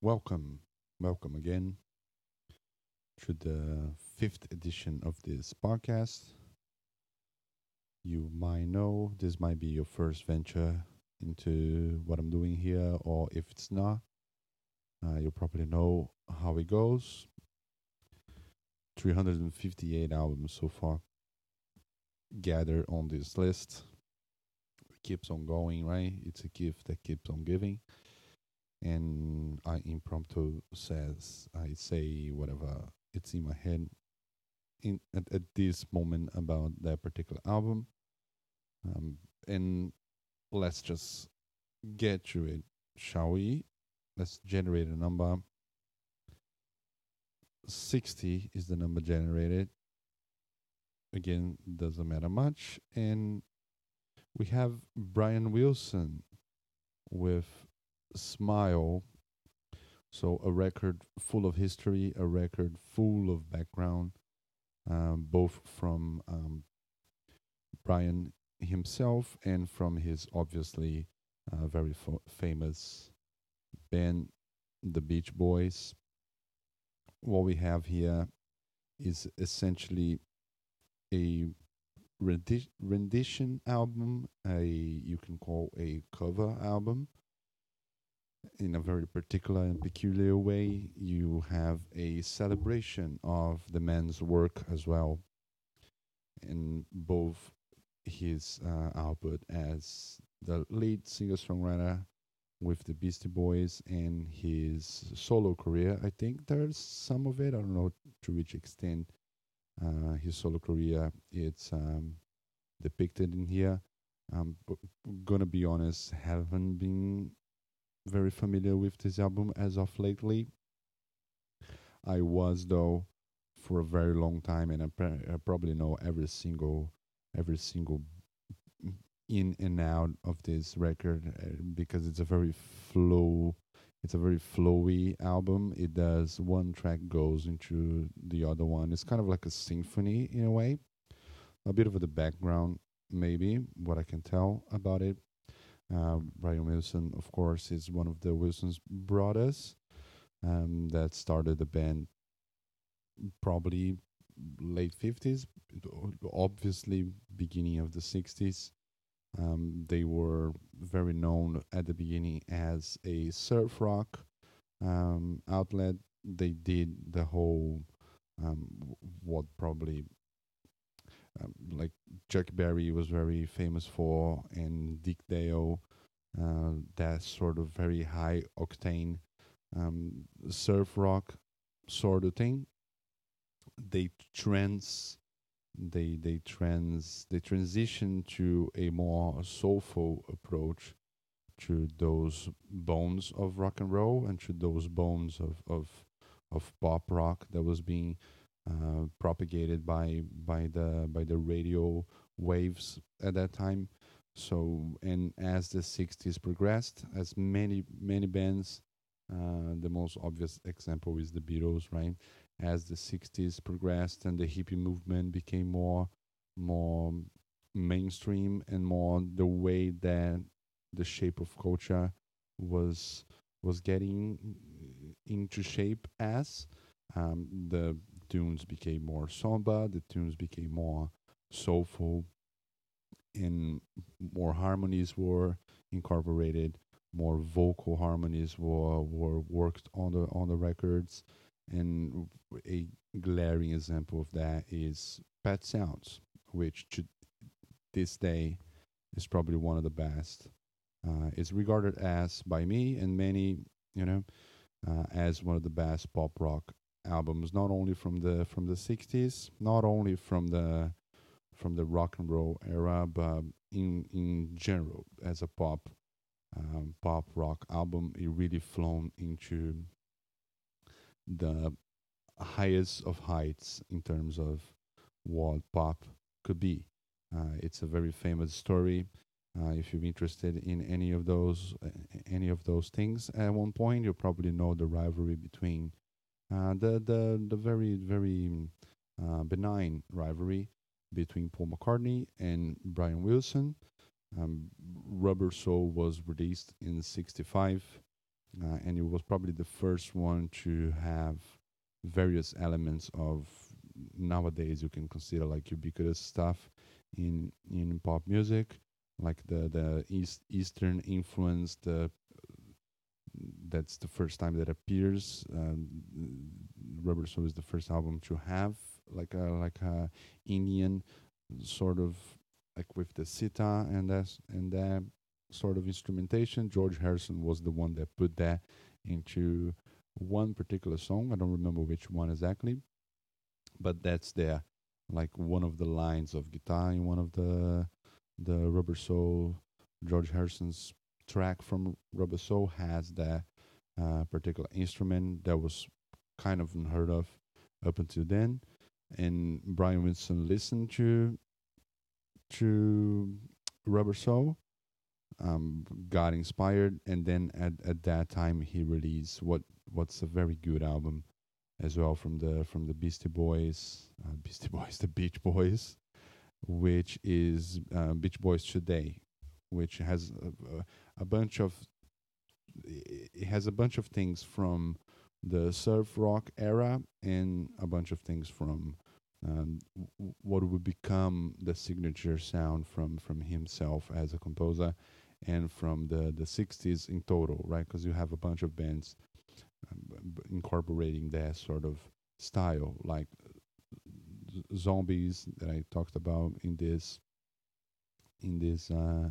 welcome, welcome again to the fifth edition of this podcast. You might know this might be your first venture into what I'm doing here, or if it's not, uh, you probably know how it goes. 358 albums so far gathered on this list. It keeps on going, right? It's a gift that keeps on giving and I impromptu says I say whatever it's in my head in at, at this moment about that particular album. Um, and let's just get to it, shall we? Let's generate a number. 60 is the number generated. Again, doesn't matter much. And we have Brian Wilson with Smile. So a record full of history, a record full of background, um, both from um, Brian himself and from his obviously uh, very fo- famous band, the Beach Boys. What we have here is essentially a rendi- rendition album, a you can call a cover album in a very particular and peculiar way, you have a celebration of the man's work as well, in both his uh, output as the lead singer songwriter with the Beastie Boys and his solo career. I think there's some of it. I don't know to which extent uh, his solo career it's um, depicted in here. Um, but gonna be honest, haven't been very familiar with this album as of lately. I was though for a very long time, and I, I probably know every single every single in and out of this record uh, because it's a very flow it's a very flowy album. It does one track goes into the other one. It's kind of like a symphony in a way a bit of the background maybe what i can tell about it uh, Brian Wilson, of course, is one of the Wilson's brothers um, that started the band probably late 50s, obviously beginning of the 60s. Um, they were very known at the beginning as a surf rock um, outlet. They did the whole um, what probably um, like Chuck Berry was very famous for, and Dick Dale, uh, that sort of very high octane um, surf rock sort of thing. They trans, they they trans, they transition to a more soulful approach to those bones of rock and roll and to those bones of of of pop rock that was being uh, propagated by by the by the radio waves at that time. So and as the 60s progressed, as many many bands, uh, the most obvious example is the Beatles, right? As the 60s progressed and the hippie movement became more more mainstream and more the way that the shape of culture was was getting into shape as um, the tunes became more somber, the tunes became more soulful, and more harmonies were incorporated, more vocal harmonies were were worked on the on the records, and a glaring example of that is Pet Sounds, which to this day is probably one of the best. Uh, it's regarded as by me and many, you know, uh, as one of the best pop rock albums, not only from the from the '60s, not only from the from the rock and roll era, but in in general as a pop um, pop rock album, it really flown into the highest of heights in terms of what pop could be. Uh, it's a very famous story. Uh, if you're interested in any of those uh, any of those things, at one point you probably know the rivalry between the the the very very uh, benign rivalry between Paul McCartney and Brian Wilson. Um, Rubber Soul was released in '65. uh, and it was probably the first one to have various elements of nowadays you can consider like ubiquitous stuff in in pop music like the the east eastern influence the that's the first time that appears rubber soul is the first album to have like a like a indian sort of like with the sitar and that and that sort of instrumentation. George harrison was the one that put that into one particular song. I don't remember which one exactly but that's there like one of the lines of guitar in one of the the rubber soul george harrison's track from rubber soul has that uh, particular instrument that was kind of unheard of up until then. And brian wilson listened to to rubber soul um, got inspired and then at, at that time he released what what's a very good album as well from the from the Beastie Boys, uh, Beastie Boys, the Beach Boys, which is uh, Beach Boys Today, which has a, a, bunch of it has a bunch of things from the surf rock era and a bunch of things from um, what would become the signature sound from from himself as a composer and from the the 60s in total right? Because you have a bunch of bands um, incorporating that sort of style, like zombies that I talked about in this in this uh,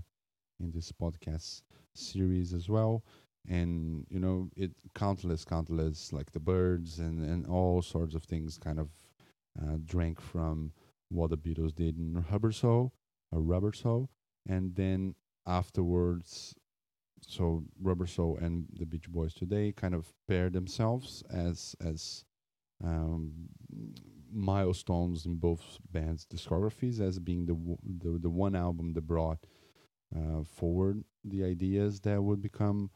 in this podcast series as well. And you know, it countless, countless like the Byrds and and all sorts of things kind of uh, drank from what the Beatles did in Rubber Soul, a Rubber Soul, and then afterwards so Rubber Soul and the Beach Boys today kind of pair themselves as as um, milestones in both bands' discographies as being the the, the one album that brought uh, forward the ideas that would become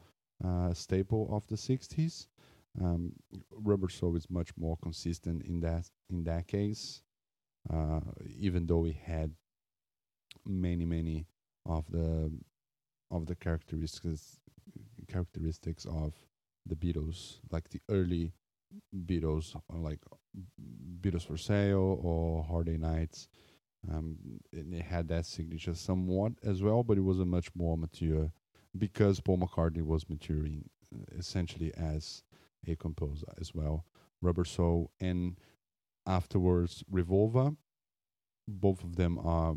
uh, a staple of the '60s. Um, Rubber Soul is much more consistent in that in that case, uh, even though we had many many of the of the characteristics characteristics of the Beatles, like the early Beatles, like Beatles for Sale or Hard Day Nights. Um, and it had that signature somewhat as well, but it was a much more mature because Paul McCartney was maturing uh, essentially as a composer as well. Rubber Soul and afterwards Revolver. Both of them are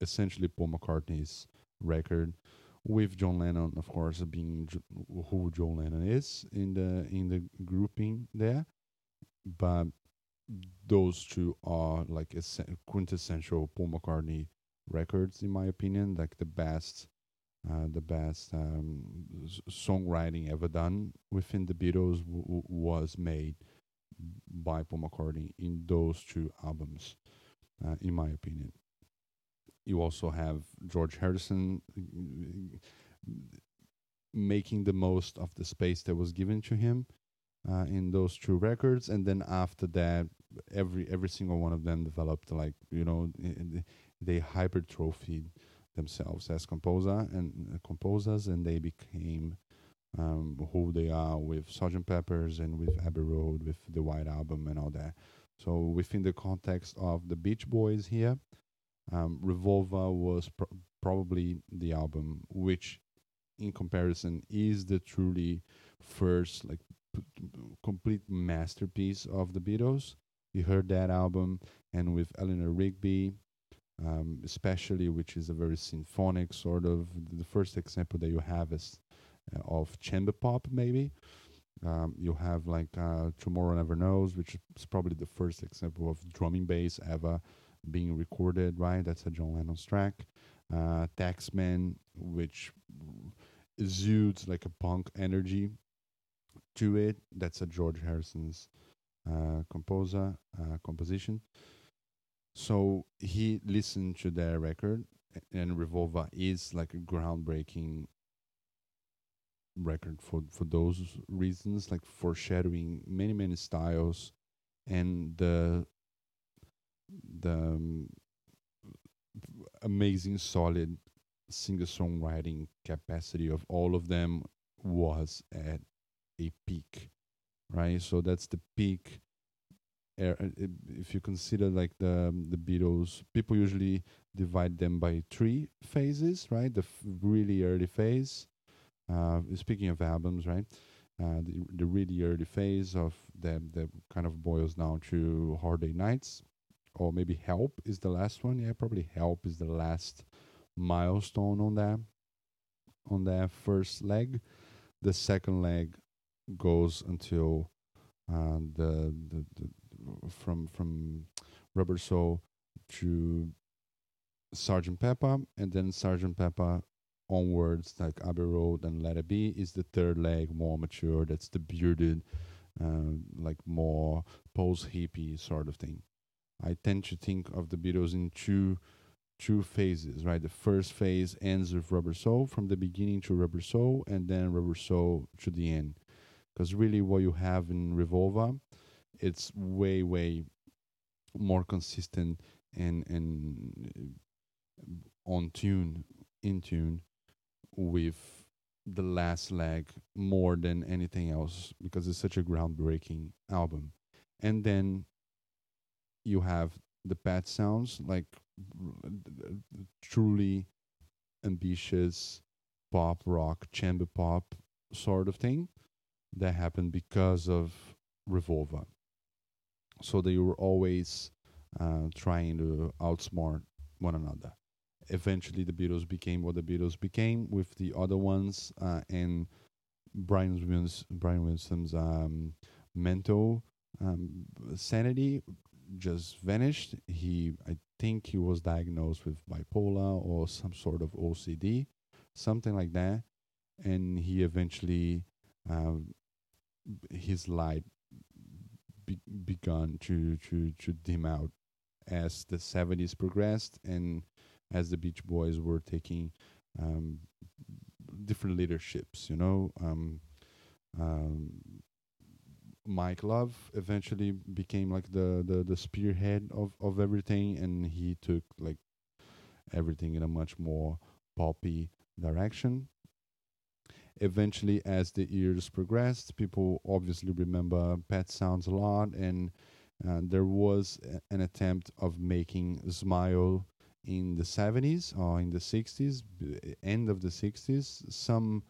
essentially Paul McCartney's record with John Lennon, of course, being who John Lennon is in the in the grouping there, but those two are like quintessential Paul McCartney records, in my opinion, like the best, uh, the best um, songwriting ever done within the Beatles was made by Paul McCartney in those two albums, uh, in my opinion. You also have George Harrison making the most of the space that was given to him uh, in those two records, and then after that, every every single one of them developed like you know they hypertrophied themselves as composer and uh, composers, and they became um, who they are with Sgt. Pepper's and with Abbey Road, with the White Album and all that. So within the context of the Beach Boys here, um, Revolver was pr- probably the album which, in comparison, is the truly first like p- complete masterpiece of the Beatles. You heard that album, and with Eleanor Rigby, um, especially, which is a very symphonic sort of the first example that you have is uh, of chamber pop, maybe. Um, you have like uh, Tomorrow Never Knows, which is probably the first example of drum and bass ever being recorded, right? That's a John Lennon's track. Uh, Taxman, which exudes like a punk energy to it. That's a George Harrison's composer uh, composition. So he listened to their record, and Revolver is like a groundbreaking record for for those reasons, like foreshadowing many many styles, and the the um, amazing, solid singer songwriting capacity of all of them was at a peak, right? So that's the peak. uh, If you consider like the the Beatles, people usually divide them by three phases, right? The f- really early phase. Uh, speaking of albums, right? Uh, the the really early phase of them that kind of boils down to Hard Day Nights, or maybe Help is the last one. Yeah, probably Help is the last milestone on that on that first leg. The second leg goes until uh, the, the the from from Rubber Soul to Sergeant Pepper, and then Sergeant Pepper onwards, like Abbey Road and Let It Be, is the third leg, more mature. That's the bearded, uh, like more post hippie sort of thing. I tend to think of the Beatles in two two phases, right? The first phase ends with Rubber Soul from the beginning to Rubber Soul, and then Rubber Soul to the end. Because really, what you have in Revolver, it's way way more consistent and and uh, on tune, in tune with the last leg more than anything else because it's such a groundbreaking album. And then you have the Pet Sounds, like truly ambitious pop rock, chamber pop sort of thing that happened because of Revolver. So they were always uh, trying to outsmart one another. Eventually, the Beatles became what the Beatles became with the other ones, uh, and Brian Brian Wilson's um, mental um, sanity just vanished. He, I think, he was diagnosed with bipolar or some sort of OCD, something like that, and he eventually, um, his light be- begun to to to dim out as the 70s progressed and as the Beach Boys were taking um, different leaderships, you know. Um, um, Mike Love eventually became like the, the, the spearhead of, of everything, and he took like everything in a much more poppy direction. Eventually, as the years progressed, people obviously remember Pet Sounds a lot, and uh, there was a- an attempt of making Smile in the 70s or in the 60s, b- end of the 60s. Some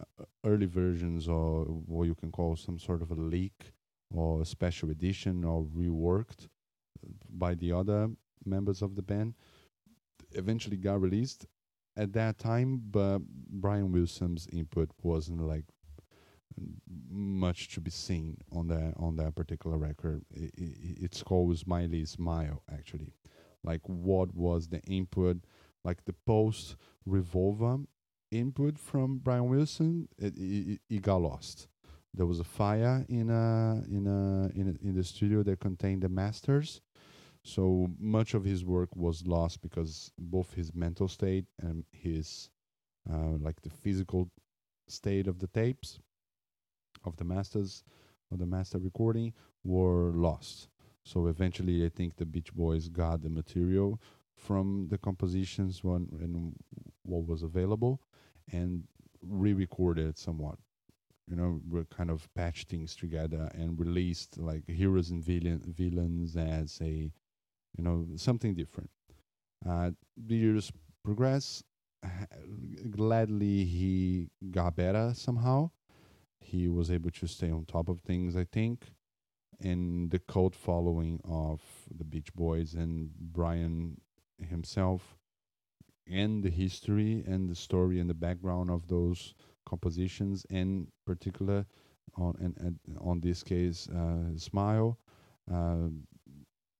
uh, early versions, or what you can call some sort of a leak or a special edition, or reworked by the other members of the band, eventually got released at that time. But Brian Wilson's input wasn't like much to be seen on that on that particular record. I i it's called Smiley Smile, actually. Like what was the input, like the post Revolver input from Brian Wilson? It, it, it got lost. There was a fire in a in a in a, in the studio that contained the masters. So much of his work was lost because both his mental state and his uh, like the physical state of the tapes of the masters of the master recording were lost. So eventually, I think the Beach Boys got the material from the compositions when and what was available, and re-recorded somewhat. You know, we kind of patched things together and released like heroes and villain, villains as a, you know, something different. Uh, the years progress. Gladly, he got better somehow he was able to stay on top of things, I think. And the cult following of the Beach Boys and Brian himself, and the history and the story and the background of those compositions, in particular on and, and on this case, uh, Smile, uh,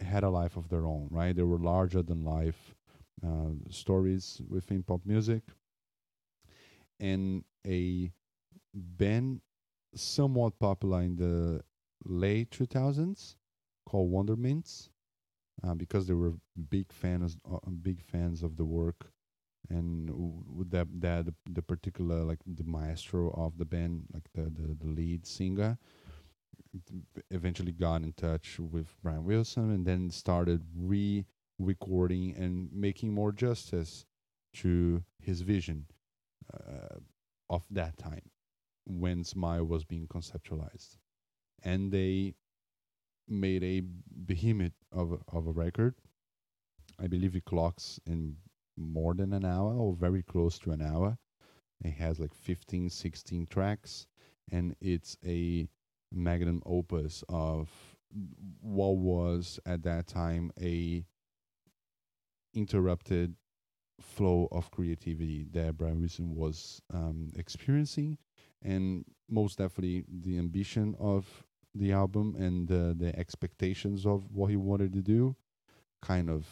had a life of their own. Right, they were larger than life uh, stories within pop music, and a band somewhat popular in the late 2000s called Wondermints uh, because they were big fans uh, big fans of the work and with that that the, particular like the maestro of the band like the the, the lead singer eventually got in touch with Brian Wilson and then started re-recording and making more justice to his vision uh, of that time when Smile was being conceptualized, and they made a behemoth of of a record. I believe it clocks in more than an hour or very close to an hour. It has like 15, 16 tracks, and it's a magnum opus of what was at that time a interrupted flow of creativity that Brian Wilson was um, experiencing, and most definitely the ambition of the album and the, the expectations of what he wanted to do kind of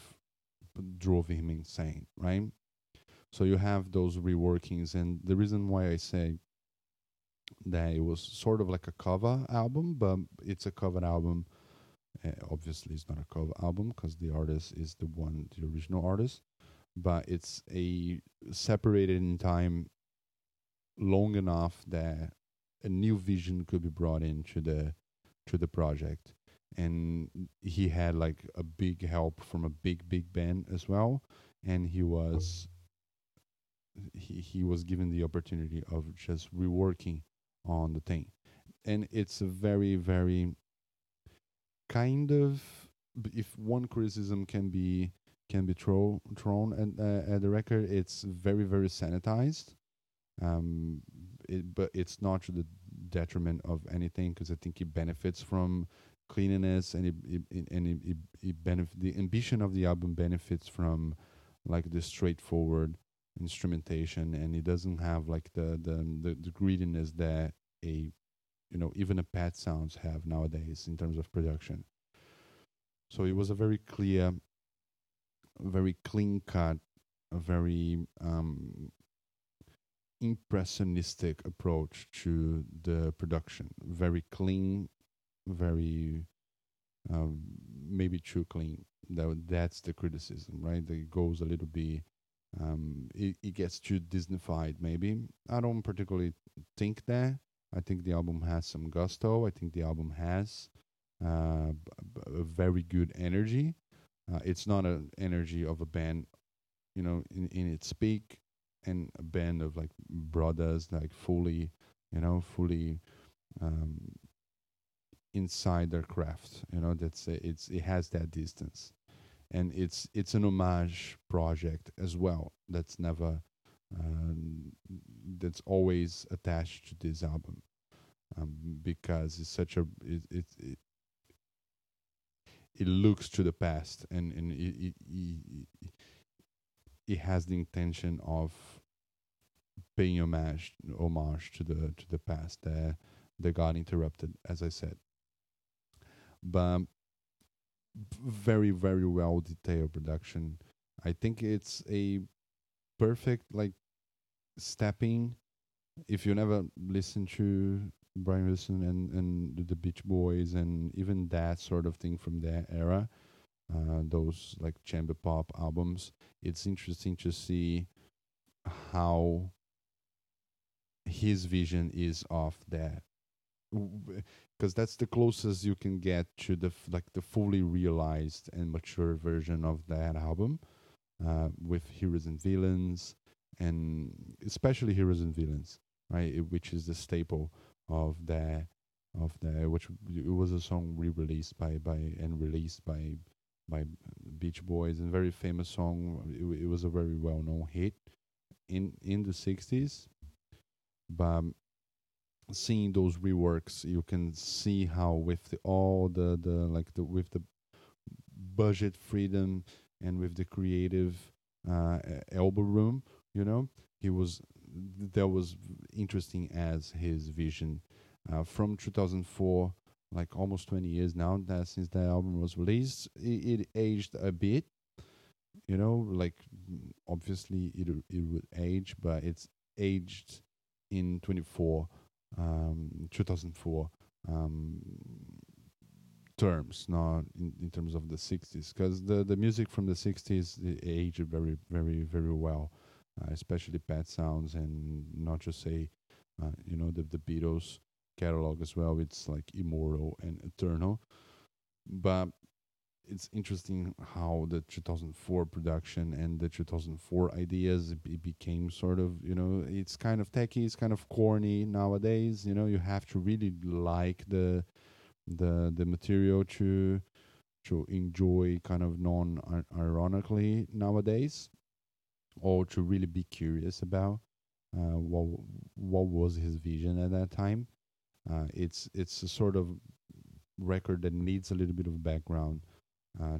drove him insane, right? So you have those reworkings, and the reason why I say that it was sort of like a cover album, but it's a cover album. Uh, obviously, it's not a cover album because the artist is the one, the original artist, but it's a separated in time long enough that a new vision could be brought into the to the project and he had like a big help from a big big band as well and he was he, he was given the opportunity of just reworking on the thing. And it's a very very kind of if one criticism can be can be throw, thrown at, uh, at the record it's very very sanitized. Um it, but it's not to the detriment of anything because i think it benefits from cleanliness and it, it, and it, it, it benef- the ambition of the album benefits from like the straightforward instrumentation and it doesn't have like the the the, the greediness that a you know even a pet sounds have nowadays in terms of production so it was a very clear very clean cut a very um impressionistic approach to the production very clean very um, maybe too clean. That that's the criticism, right? That it goes a little bit. Um, it, it gets too Disneyfied, maybe. I don't particularly think that. I think the album has some gusto. I think the album has uh, a very good energy. Uh, it's not an energy of a band, you know, in, in its peak, and a band of like brothers, like fully, you know, fully um, inside their craft. You know, that's uh, it's it has that distance, and it's it's an homage project as well. That's never um, that's always attached to this album um, because it's such a it it, it it looks to the past and and it, it, it, has the intention of paying homage homage to the to the past that that got interrupted as I said but very very well detailed production. I think it's a perfect like stepping. If you never listen to Brian Wilson and and the Beach Boys and even that sort of thing from that era, uh, those like chamber pop albums, it's interesting to see how his vision is of that because that's the closest you can get to the f- like the fully realized and mature version of that album uh, with heroes and villains and especially heroes and villains right? It, which is the staple of the of the which it was a song re-released by by and released by by Beach Boys and very famous song. It, it was a very well known hit in in the 60s but seeing those reworks you can see how with the, all the the like the with the budget freedom and with the creative uh, elbow room you know he was that was interesting as his vision. Uh, from 2004 like almost 20 years now that since that album was released it, it aged a bit you know like obviously it it would age but it's aged in 24 um, 2004 um, terms, not in, in terms of the 60s, because the, the music from the 60s aged very, very, very well, uh, especially Pet Sounds and not just say, uh, you know, the, the Beatles catalog as well. It's like immortal and eternal. But it's interesting how the 2004 production and the 2004 ideas it became sort of you know it's kind of techy it's kind of corny nowadays you know you have to really like the the the material to to enjoy kind of non ironically nowadays or to really be curious about uh, what what was his vision at that time. Uh, it's it's a sort of record that needs a little bit of background uh,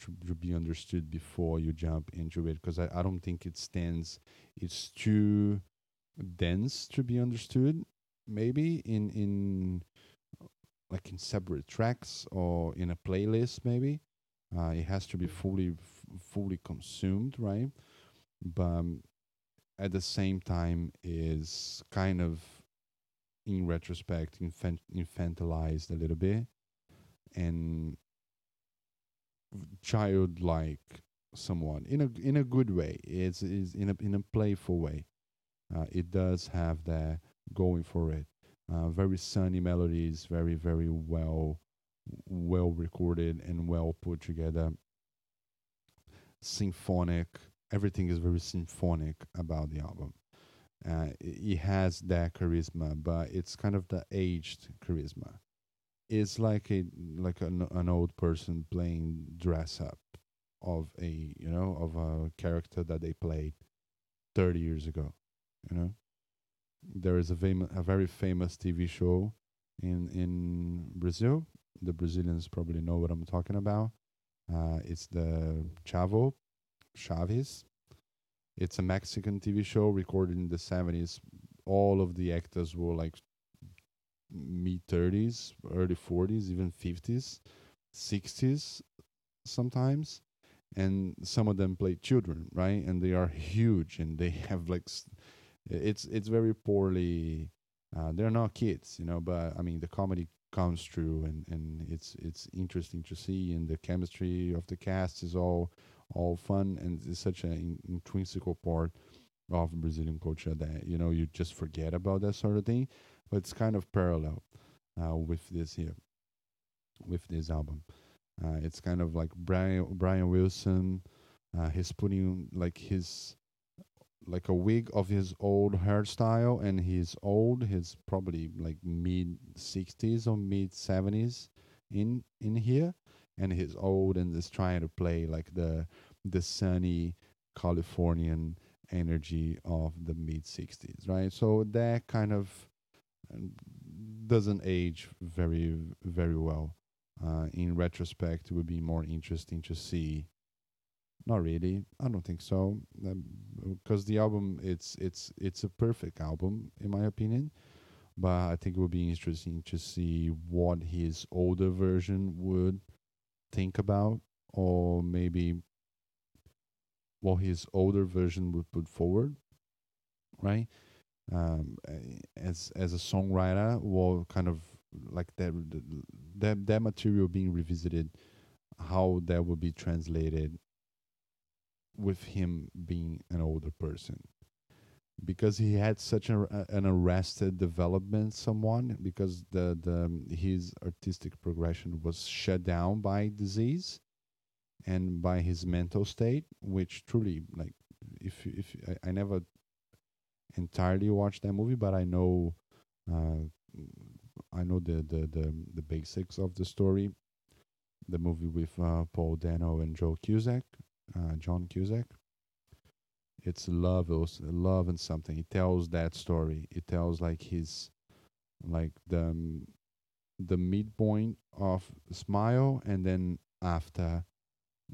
to, to, be understood before you jump into it because I, I don't think it stands it's too dense to be understood maybe in in like in separate tracks or in a playlist maybe. Uh, it has to be fully f- fully consumed right? But um, at the same time is kind of in retrospect infant- infantilized a little bit. And childlike somewhat in a in a good way. It's is in a in a playful way. Uh, it does have that going for it. Uh, very sunny melodies very very well well recorded and well put together. Symphonic everything is very symphonic about the album. Uh, it has that charisma but it's kind of the aged charisma it's like a like an, an old person playing dress up of a you know of a character that they played 30 years ago you know? There is a, fam- a very famous TV show in in Brazil. The Brazilians probably know what I'm talking about. Uh, it's the Chavo Chaves. It's a Mexican TV show recorded in the 70s all of the actors were like mid 30s, early 40s, even 50s, 60s sometimes. And some of them play children, right? And they are huge and they have like, it's it's very poorly. Uh, they're not kids, you know. But I mean, the comedy comes through, and and it's it's interesting to see, and the chemistry of the cast is all all fun, and it's such an in, intrinsic part of Brazilian culture that you know you just forget about that sort of thing but it's kind of parallel uh, with this here, with this album. Uh, it's kind of like Brian Brian Wilson. Uh, he's putting like his like a wig of his old hairstyle, and he's old. He's probably like mid sixties or mid seventies in in here, and he's old and is trying to play like the the sunny Californian energy of the mid 60s right so that kind of doesn't age very very well. Uh, in retrospect, it would be more interesting to see. Not really. I don't think so, because um, the album it's it's it's a perfect album in my opinion. But I think it would be interesting to see what his older version would think about, or maybe what his older version would put forward, right? Um, as as a songwriter or kind of like that that that material being revisited how that would be translated with him being an older person. Because he had such a, an arrested development someone because the the his artistic progression was shut down by disease and by his mental state which truly like if if I, I never entirely watch that movie, but I know uh, I know the, the the the basics of the story. The movie with uh, Paul Dano and Joe Cusack, uh, John Cusack. It's love, it love and something. It tells that story. It tells like his, like the um, the midpoint of Smile, and then after,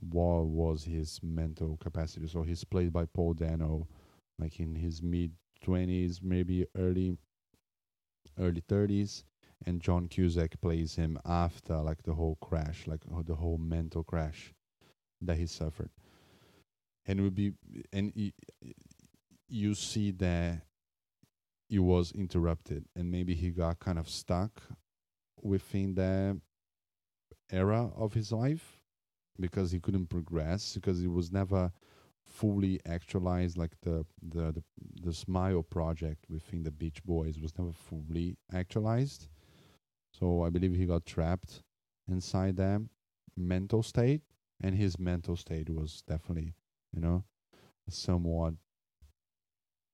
what was his mental capacity? So he's played by Paul Dano, like in his mid 20s, maybe early early 30s, and John Cusack plays him after like the whole crash, like uh, the whole mental crash that he suffered. And it would be and you see that he was interrupted and maybe he got kind of stuck within that era of his life because he couldn't progress because he was never fully actualized like the, the the the smile project within the beach boys was never fully actualized so i believe he got trapped inside them mental state, and his mental state was definitely, you know, somewhat.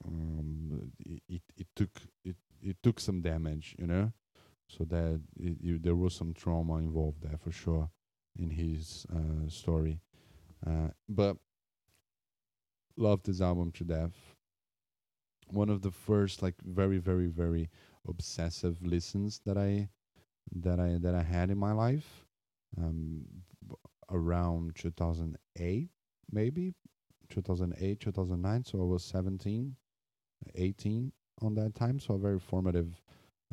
Um, it, it, it took it it took some damage, you know, so that it, you, there was some trauma involved there for sure in his uh, story. Uh, but love this album to death. One of the first, like, very, very, very obsessive listens that I that I that I had in my life. Um, around 2008, maybe 2008, 2009. So I was 17, 18 on that time. So a very formative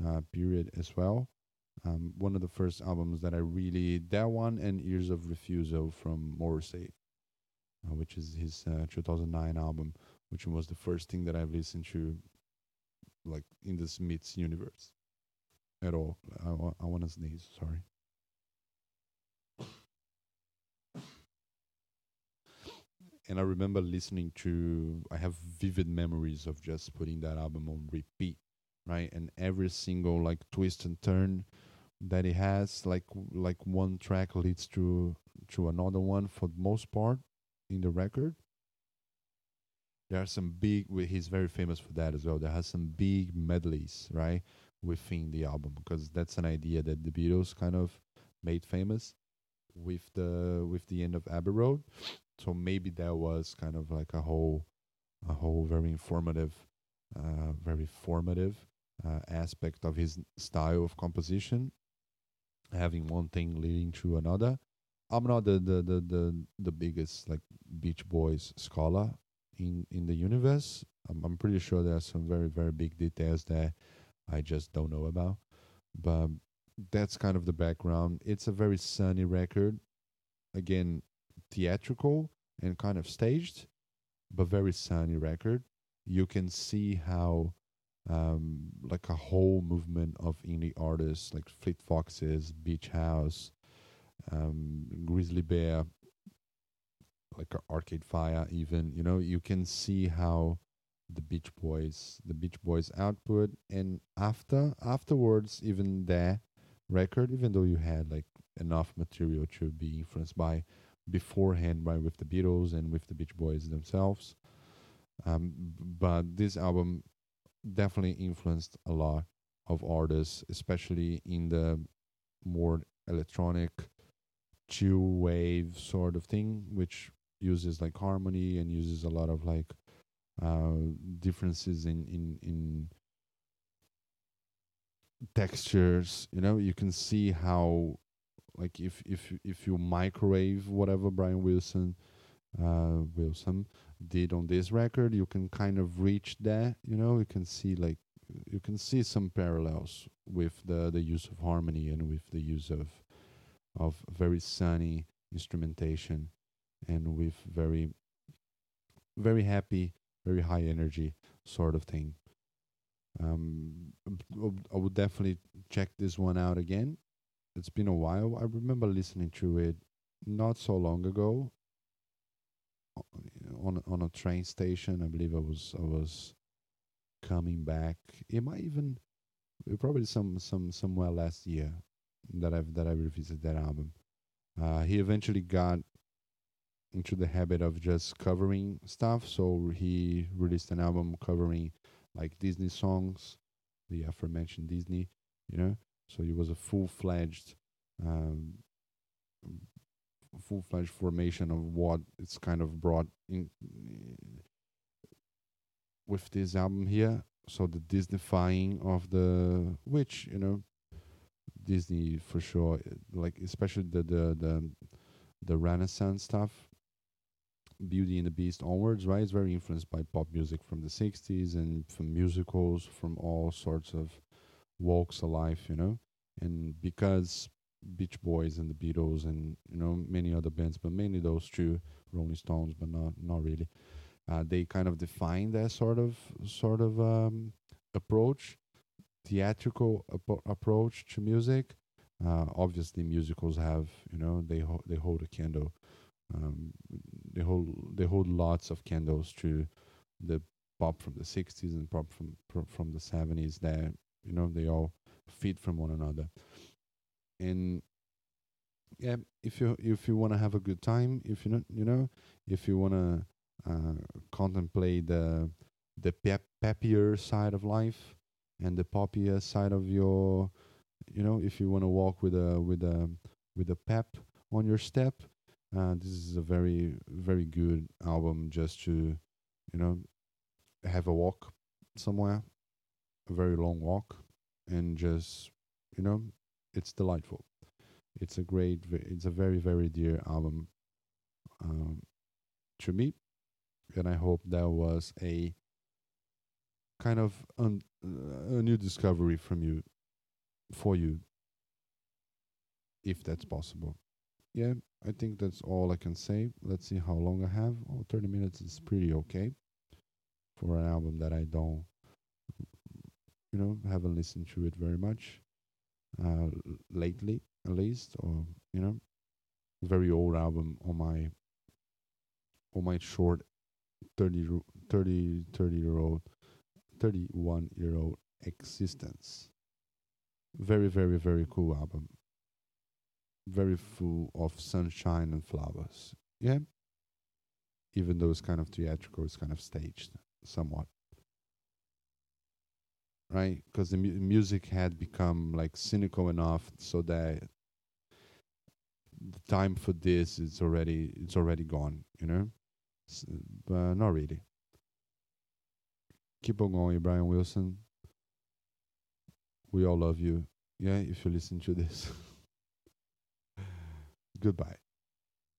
uh, period as well. Um, one of the first albums that I really that one and Years of Refusal from Morrissey, uh, which is his uh, 2009 album, which was the first thing that I've listened to, like in the Smiths universe, at all. I, I want to sneeze. Sorry. and I remember listening to. I have vivid memories of just putting that album on repeat, right? And every single like twist and turn that it has, like like one track leads to to another one for the most part in the record. There are some big. He's very famous for that as well. There has some big medleys, right, within the album because that's an idea that the Beatles kind of made famous with the with the end of Abbey Road so maybe that was kind of like a whole a whole very informative uh, very formative uh, aspect of his style of composition having one thing leading to another i'm not the the the the, the biggest like beach boys scholar in in the universe. I'm, I'm pretty sure there are some very very big details that i just don't know about. But that's kind of the background. It's a very sunny record. Again theatrical and kind of staged, but very sunny record. You can see how um, like a whole movement of indie artists like Fleet Foxes, Beach House, um, Grizzly Bear, like Arcade Fire, even you know you can see how the Beach Boys, the Beach Boys output, and after afterwards, even their record, even though you had like enough material to be influenced by, beforehand, right, with the Beatles and with the Beach Boys themselves. Um, but this album definitely influenced a lot of artists, especially in the more electronic chill wave sort of thing, which uses like harmony and uses a lot of like uh, differences in in in textures. You know, you can see how like if if if you microwave whatever Brian Wilson uh, Wilson did on this record, you can kind of reach that. You know, you can see like you can see some parallels with the the use of harmony and with the use of of very sunny instrumentation and with very very happy, very high energy sort of thing. Um, I would definitely check this one out again it's been a while. I remember listening to it not so long ago on on a train station. I believe I was I was coming back. It might even probably some some somewhere last year that I've that I revisited that album. Uh, he eventually got into the habit of just covering stuff, so he released an album covering like Disney songs, the aforementioned Disney, you know. So he was a full fledged, um, full fledged formation of what it's kind of brought in with this album here. So the Disneyfying of the which you know Disney for sure, like especially the the the the Renaissance stuff, Beauty and the Beast onwards, right? It's very influenced by pop music from the '60s and from musicals from all sorts of walks of life, you know, and because Beach Boys and the Beatles and you know many other bands, but mainly those two, Rolling Stones, but not not really. Uh, they kind of define that sort of sort of um, approach, theatrical ap- approach to music. Uh, obviously, musicals have you know they ho- they hold a candle. Um, they hold they hold lots of candles to the pop from the 60s and pop from from the 70s that you know they all feed from one another and yeah, if you if you want to have a good time, if you know, you know, if you want to uh, contemplate the the pep peppier side of life and the poppy side of your, you know, if you want to walk with a with a with a pep on your step, uh, this is a very very good album just to, you know, have a walk somewhere, a very long walk, and just you know, it's delightful. It's a great, it's a very very dear album um, to me, and I hope that was a kind of un, uh, a new discovery from you, for you, if that's possible. Yeah, I think that's all I can say. Let's see how long I have. Oh, 30 minutes is pretty okay for an album that I don't, you know, haven't listened to it very much uh, lately, at least, or you know, very old album on my on my short 30, 30, 30 year old, 31 year old existence. Very, very, very cool album. Very full of sunshine and flowers. Yeah. Even though it's kind of theatrical, it's kind of staged somewhat. Right? Because the mu- music had become like cynical enough so that the time for this is already it's already gone, you know? S- but not really. Keep on going, Brian Wilson. We all love you. Yeah, if you listen to this. Goodbye.